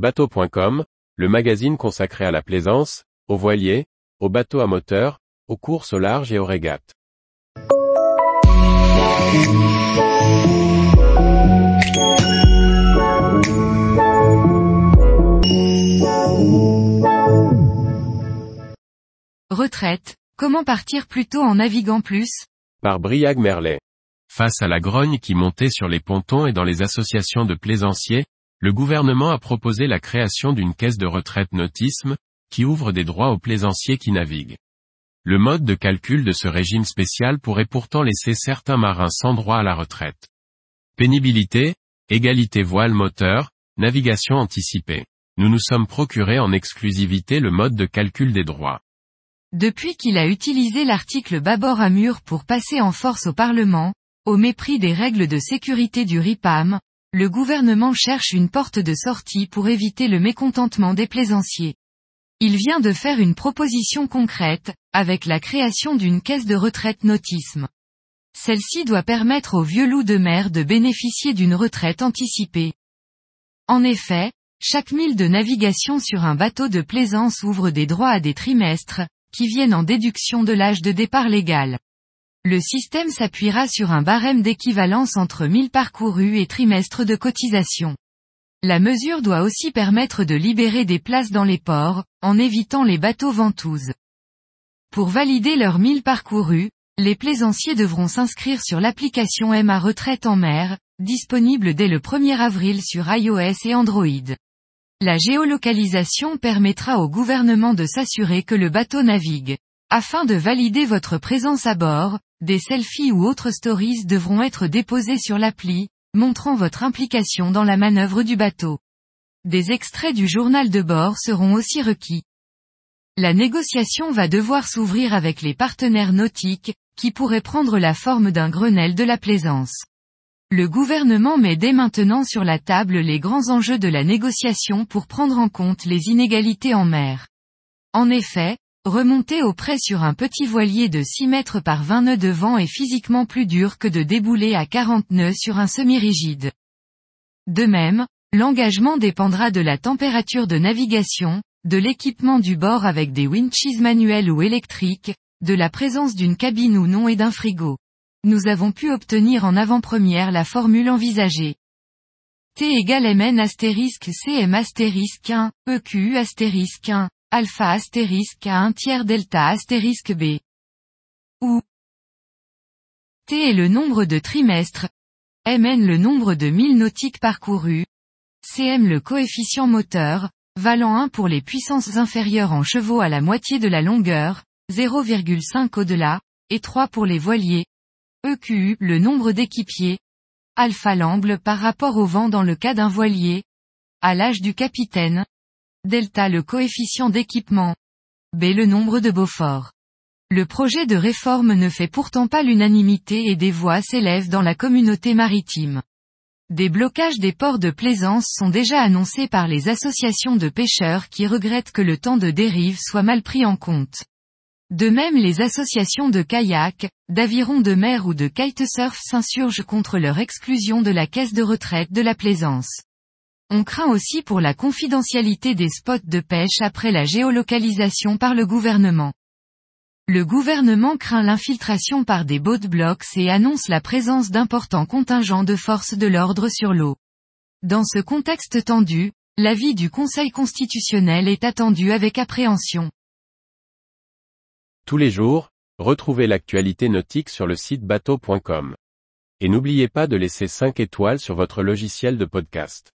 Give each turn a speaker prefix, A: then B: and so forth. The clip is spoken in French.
A: Bateau.com, le magazine consacré à la plaisance, aux voiliers, aux bateaux à moteur, aux courses au large et aux régates.
B: Retraite, comment partir plus tôt en naviguant plus?
A: Par Briag Merlet. Face à la grogne qui montait sur les pontons et dans les associations de plaisanciers, le gouvernement a proposé la création d'une caisse de retraite nautisme, qui ouvre des droits aux plaisanciers qui naviguent. Le mode de calcul de ce régime spécial pourrait pourtant laisser certains marins sans droit à la retraite. Pénibilité, égalité voile moteur, navigation anticipée. Nous nous sommes procuré en exclusivité le mode de calcul des droits.
B: Depuis qu'il a utilisé l'article Babord Amur pour passer en force au Parlement, au mépris des règles de sécurité du RIPAM, le gouvernement cherche une porte de sortie pour éviter le mécontentement des plaisanciers. Il vient de faire une proposition concrète, avec la création d'une caisse de retraite nautisme. Celle-ci doit permettre aux vieux loups de mer de bénéficier d'une retraite anticipée. En effet, chaque mille de navigation sur un bateau de plaisance ouvre des droits à des trimestres, qui viennent en déduction de l'âge de départ légal. Le système s'appuiera sur un barème d'équivalence entre 1000 parcourus et trimestres de cotisation. La mesure doit aussi permettre de libérer des places dans les ports, en évitant les bateaux ventouses. Pour valider leurs 1000 parcourus, les plaisanciers devront s'inscrire sur l'application MA Retraite en mer, disponible dès le 1er avril sur iOS et Android. La géolocalisation permettra au gouvernement de s'assurer que le bateau navigue. Afin de valider votre présence à bord, des selfies ou autres stories devront être déposés sur l'appli, montrant votre implication dans la manœuvre du bateau. Des extraits du journal de bord seront aussi requis. La négociation va devoir s'ouvrir avec les partenaires nautiques, qui pourraient prendre la forme d'un Grenelle de la plaisance. Le gouvernement met dès maintenant sur la table les grands enjeux de la négociation pour prendre en compte les inégalités en mer. En effet, Remonter au près sur un petit voilier de 6 mètres par 20 nœuds de vent est physiquement plus dur que de débouler à 40 nœuds sur un semi-rigide. De même, l'engagement dépendra de la température de navigation, de l'équipement du bord avec des winches manuels ou électriques, de la présence d'une cabine ou non et d'un frigo. Nous avons pu obtenir en avant-première la formule envisagée. T égale Mn astérisque Cm astérisque 1, EQ astérisque 1, alpha astérisque à un tiers delta astérisque b. Où T est le nombre de trimestres, Mn le nombre de milles nautiques parcourus, Cm le coefficient moteur, valant 1 pour les puissances inférieures en chevaux à la moitié de la longueur, 0,5 au-delà, et 3 pour les voiliers, EQU le nombre d'équipiers, alpha l'angle par rapport au vent dans le cas d'un voilier, à l'âge du capitaine, delta le coefficient d'équipement, b le nombre de Beaufort. Le projet de réforme ne fait pourtant pas l'unanimité et des voix s'élèvent dans la communauté maritime. Des blocages des ports de plaisance sont déjà annoncés par les associations de pêcheurs qui regrettent que le temps de dérive soit mal pris en compte. De même les associations de kayak, d'aviron de mer ou de kitesurf s'insurgent contre leur exclusion de la caisse de retraite de la plaisance. On craint aussi pour la confidentialité des spots de pêche après la géolocalisation par le gouvernement. Le gouvernement craint l'infiltration par des boat blocks et annonce la présence d'importants contingents de forces de l'ordre sur l'eau. Dans ce contexte tendu, l'avis du Conseil constitutionnel est attendu avec appréhension.
A: Tous les jours, retrouvez l'actualité nautique sur le site bateau.com. Et n'oubliez pas de laisser 5 étoiles sur votre logiciel de podcast.